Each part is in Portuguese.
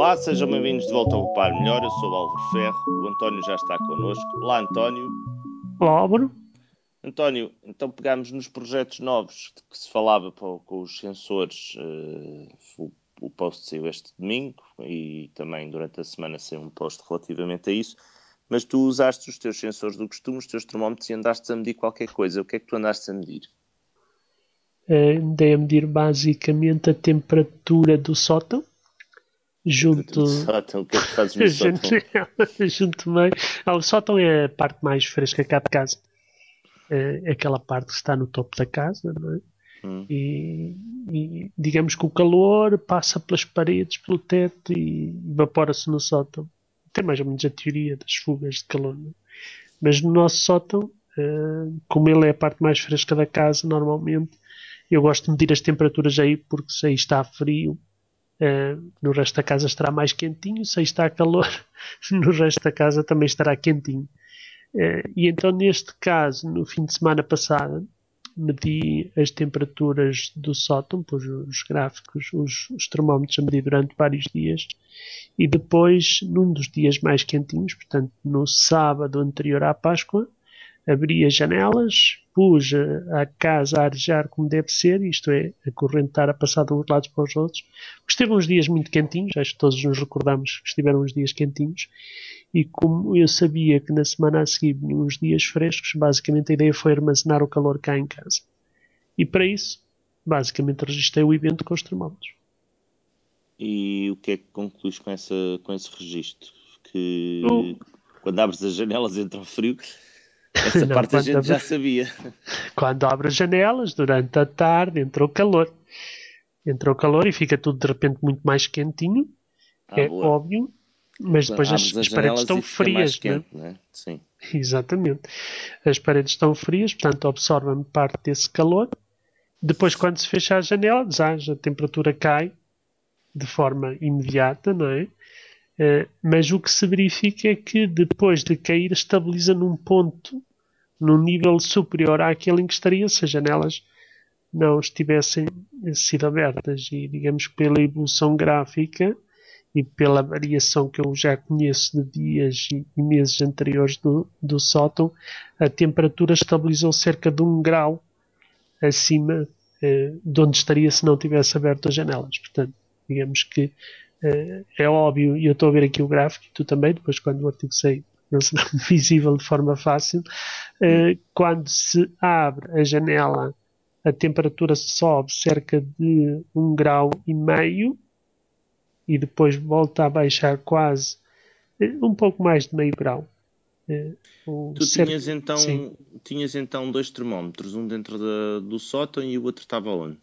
Olá, sejam bem-vindos de volta ao Par Melhor. Eu sou o Álvaro Ferro, o António já está connosco. Olá, António. Olá, Álvaro. António, então pegámos nos projetos novos que se falava com os sensores. Uh, o post saiu este domingo e também durante a semana saiu um post relativamente a isso. Mas tu usaste os teus sensores do costume, os teus termómetros e andaste a medir qualquer coisa. O que é que tu andaste a medir? Uh, andei a medir basicamente a temperatura do sótão junto. Sótão, o que é que fazes no sótão? junto meio. Ah, o sótão é a parte mais fresca cá de casa. É aquela parte que está no topo da casa, não é? Hum. E, e, digamos que o calor passa pelas paredes, pelo teto e evapora-se no sótão. Tem mais ou menos a teoria das fugas de calor. É? Mas no nosso sótão, uh, como ele é a parte mais fresca da casa, normalmente eu gosto de medir as temperaturas aí porque se aí está frio, Uh, no resto da casa estará mais quentinho, se está calor, no resto da casa também estará quentinho. Uh, e então, neste caso, no fim de semana passado, medi as temperaturas do sótão, pus os gráficos, os, os termómetros a medir durante vários dias, e depois, num dos dias mais quentinhos, portanto, no sábado anterior à Páscoa, abri as janelas, pus a casa a arejar como deve ser, isto é, a corrente estar a passar de uns lados para os outros. Esteve uns dias muito quentinhos, acho que todos nos recordamos que estiveram uns dias quentinhos, e como eu sabia que na semana a seguir vinham uns dias frescos, basicamente a ideia foi armazenar o calor cá em casa. E para isso, basicamente registrei o evento com os termómetros. E o que é que concluís com, essa, com esse registro? Que quando abres as janelas entra o frio, essa não, parte a gente já sabia. Quando abre as janelas, durante a tarde, entrou calor. Entrou calor e fica tudo de repente muito mais quentinho. Ah, é boa. óbvio. Mas depois as, as, paredes estão frias. É? Quente, né? Sim. Exatamente. As paredes estão frias, portanto absorvem parte desse calor. Depois, quando se fecha a janela, a temperatura cai de forma imediata, não é? Eh, mas o que se verifica é que depois de cair estabiliza num ponto, num nível superior àquele em que estaria se as janelas não estivessem sido abertas e digamos que pela evolução gráfica e pela variação que eu já conheço de dias e, meses anteriores do, do sótão, a temperatura estabilizou cerca de um grau acima eh, de onde estaria se não tivesse aberto as janelas. Portanto, digamos que é, é óbvio, e eu estou a ver aqui o gráfico, e tu também, depois quando o artigo sair, não será visível de forma fácil. Uh, quando se abre a janela, a temperatura sobe cerca de um grau e meio e depois volta a baixar quase uh, um pouco mais de meio grau. Uh, tu cerca, tinhas então, tinhas então dois termómetros, um dentro da, do sótão e o outro estava onde?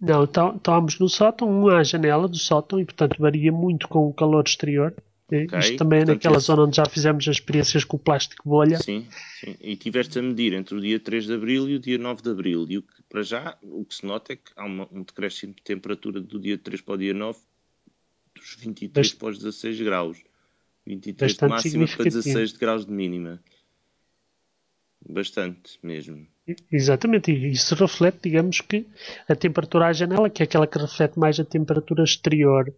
Não, estávamos no sótão, um à janela do sótão e, portanto, varia muito com o calor exterior. Okay. Isto também é portanto, naquela esse... zona onde já fizemos as experiências com o plástico bolha. Sim, sim. E tiveste a medir entre o dia 3 de abril e o dia 9 de abril. E o que, para já, o que se nota é que há uma, um decréscimo de temperatura do dia 3 para o dia 9 dos 23 Bast... para os 16 graus. 23 Bastante de máxima para 16 de graus de mínima. Bastante mesmo. Exatamente, e isso reflete, digamos que, a temperatura à janela, que é aquela que reflete mais a temperatura exterior.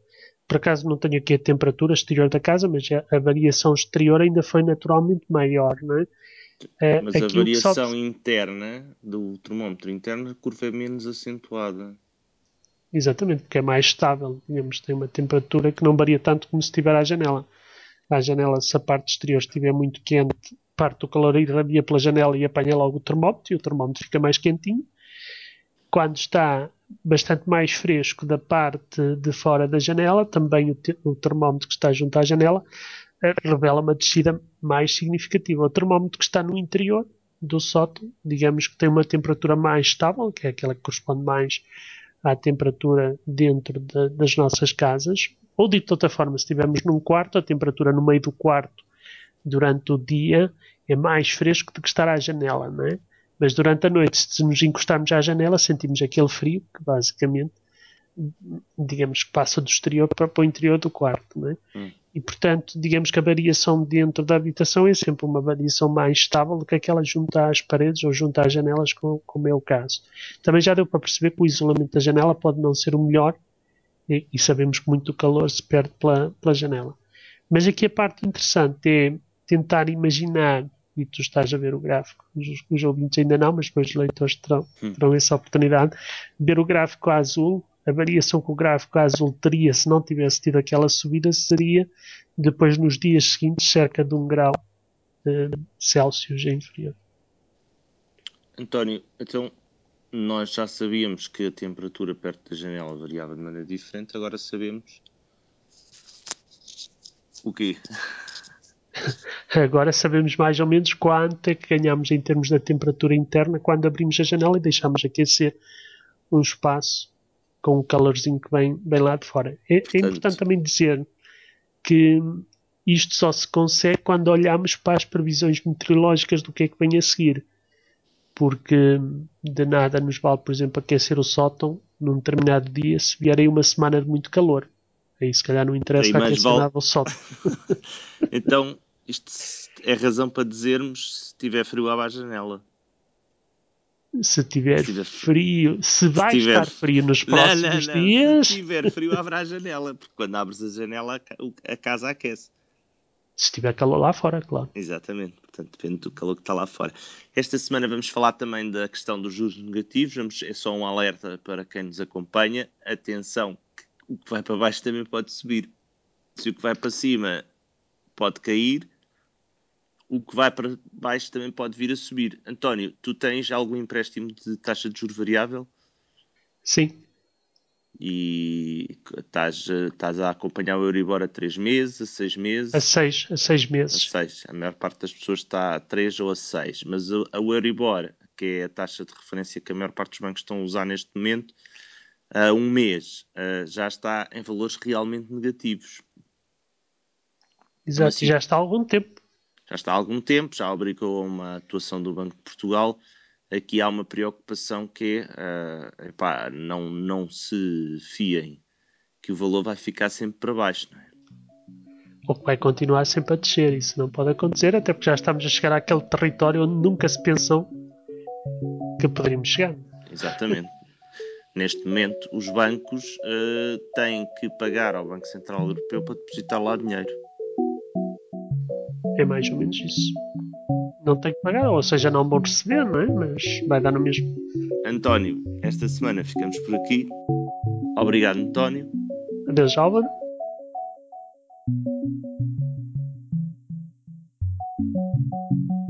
Por acaso não tenho aqui a temperatura exterior da casa, mas a, variação exterior ainda foi naturalmente maior, não é? é mas a variação sobe... interna do termómetro interno, a curva é menos acentuada. Exatamente, porque é mais estável, digamos, tem uma temperatura que não varia tanto como se estiver à janela. À janela, se a parte exterior estiver muito quente, parte do calor irradia pela janela e apanha logo o termómetro e o termómetro fica mais quentinho. Quando está bastante mais fresco da parte de fora da janela, também o, te o termómetro que está junto à janela eh, revela uma descida mais significativa. O termómetro que está no interior do sótão, digamos que tem uma temperatura mais estável, que é aquela que corresponde mais à temperatura dentro de, das nossas casas. Ou dito de outra forma, se estivermos num quarto, a temperatura no meio do quarto durante o dia é mais fresco do que estar à janela, não é? Mas durante a noite, se nos encostarmos à janela, sentimos aquele frio que basicamente, digamos que passa do exterior para, para o interior do quarto, não é? Hum. E portanto, digamos que a variação dentro da habitação é sempre uma variação mais estável do que aquela junto às paredes ou junto às janelas, como, como é o caso. Também já deu para perceber que o isolamento da janela pode não ser o melhor e, e sabemos que muito calor se perde pela, pela janela. Mas aqui a parte interessante é tentar imaginar, e tu estás a ver o gráfico, os, os ouvintes ainda não, mas depois os leitores terão, hum. terão essa oportunidade, ver o gráfico azul, a variação que o gráfico azul teria se não tivesse tido aquela subida seria depois nos dias seguintes cerca de um grau uh, Celsius inferior. António, então nós já sabíamos que a temperatura perto da janela variava de maneira diferente, agora sabemos o quê? Agora sabemos mais ou menos quanto é que ganhamos em termos da temperatura interna quando abrimos a janela e deixamos aquecer um espaço com o calorzinho que vem, lá de fora. É, é Portanto, é importante também dizer que isto só se consegue quando olhamos para as previsões meteorológicas do que é que vem a seguir. Porque de nada nos vale, por exemplo, aquecer o sótão num determinado dia se vier aí uma semana de muito calor. Aí se calhar não interessa aquecer vale... nada o sótão. então, isto é razão para dizermos se tiver frio à janela. Se tiver, se tiver frio, se vai se tiver... estar frio nos próximos não, não, não. dias. Se tiver frio, abre a janela, porque quando abres a janela a casa aquece. Se tiver calor lá fora, claro. Exatamente, portanto depende do calor que está lá fora. Esta semana vamos falar também da questão dos juros negativos. Vamos, é só um alerta para quem nos acompanha. Atenção, o que vai para baixo também pode subir. Se o que vai para cima pode cair, o que vai para baixo também pode vir a subir. António, tu tens algum empréstimo de taxa de juro variável? Sim. E estás, estás a acompanhar o Euribor a 3 meses, a 6 meses? A 6, a 6 meses. A 6. A maior parte das pessoas está a 3 ou a 6. Mas o, o Euribor, que é a taxa de referência que a maior parte dos bancos estão a usar neste momento, a um mês já está em valores realmente negativos. Exato, assim, já está há algum tempo. Já está há algum tempo, já obrigou a uma atuação do Banco de Portugal. Aqui há uma preocupação que é, uh, epá, não, não se fiem que o valor vai ficar sempre para baixo. Não é? Ou que vai continuar sempre a descer. Isso não pode acontecer, até porque já estamos a chegar àquele território onde nunca se pensou que poderíamos chegar. Exatamente. Neste momento, os bancos uh, têm que pagar ao Banco Central Europeu para depositar lá dinheiro. É mais ou menos isso. Não tem que pagar, ou seja, não vão receber, não é? Mas vai dar no mesmo. António, esta semana ficamos por aqui. Obrigado, António. Adeus, Álvaro. thank you